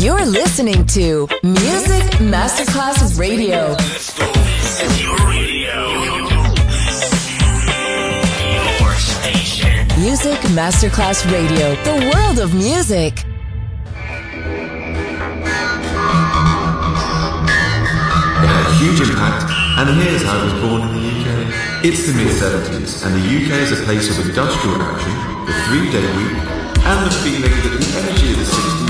You're listening to Music Masterclass Radio. Your station. Music Masterclass Radio, the world of music. A huge impact, and here's how I was born in the UK. It's the mid 70s, and the UK is a place of industrial action, the three day week, and the feeling that the energy of the 60s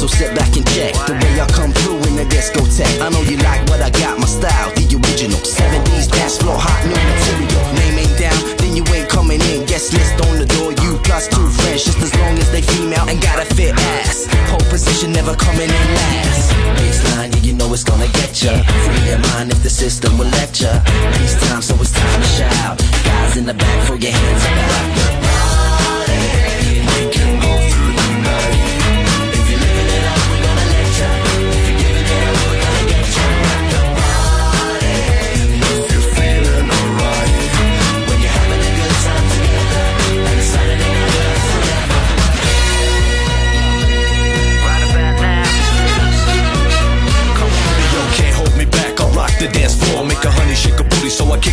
So sit back and check the way I come through in the discotheque. I know you like what I got, my style, the original 70s dance floor, hot new material. Name ain't down, then you ain't coming in. Guest list on the door, you plus two friends, just as long as they female and got a fit ass. Pole position never coming in last. Baseline, yeah, you know it's gonna get ya. Free your mind if the system will let ya. Peace time, so it's time to shout. Guys in the back, throw your hands up.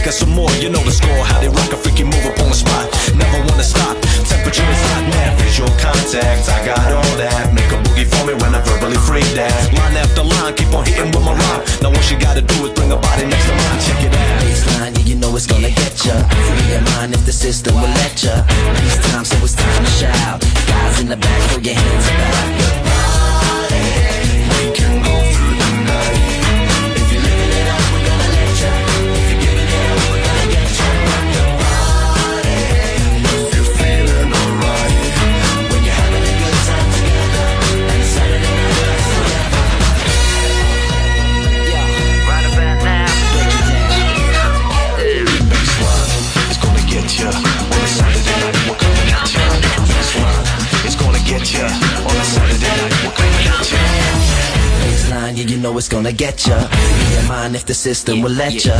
So I kick her some more. You know the score, how they rock a freaky move up on the spot. Never wanna stop. Temperature is hot, man. Visual contact, I got all that. Make a boogie for me when I verbally free that. Line after line, keep on hitting with my rhyme. Now what you gotta do is bring a body next to mine. Check it out. Baseline, yeah, you know it's gonna get ya. Free your mind if the system will let ya. Peace time, so it's time to shout. Guys in the back, throw your hands up. It's gonna get ya. On a Saturday night, at. On a Saturday night, we're gonna let ya. Baseline, yeah, you know it's gonna get ya. Be your mind if the system will let ya.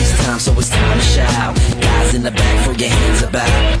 It's time, so it's time to shout. Guys in the back, throw your hands about.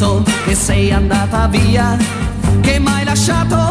capito che sei andata via, che m'hai lasciato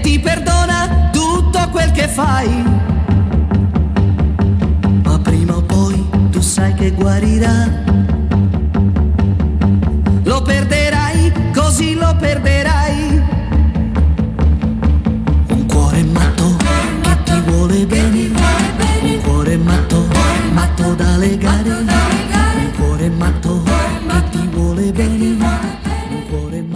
ti perdona tutto quel che fai. Ma prima o poi tu sai che guarirà. Lo perderai, così lo perderai. Un cuore matto che ti vuole bene. Un cuore matto, matto da legare. Un cuore matto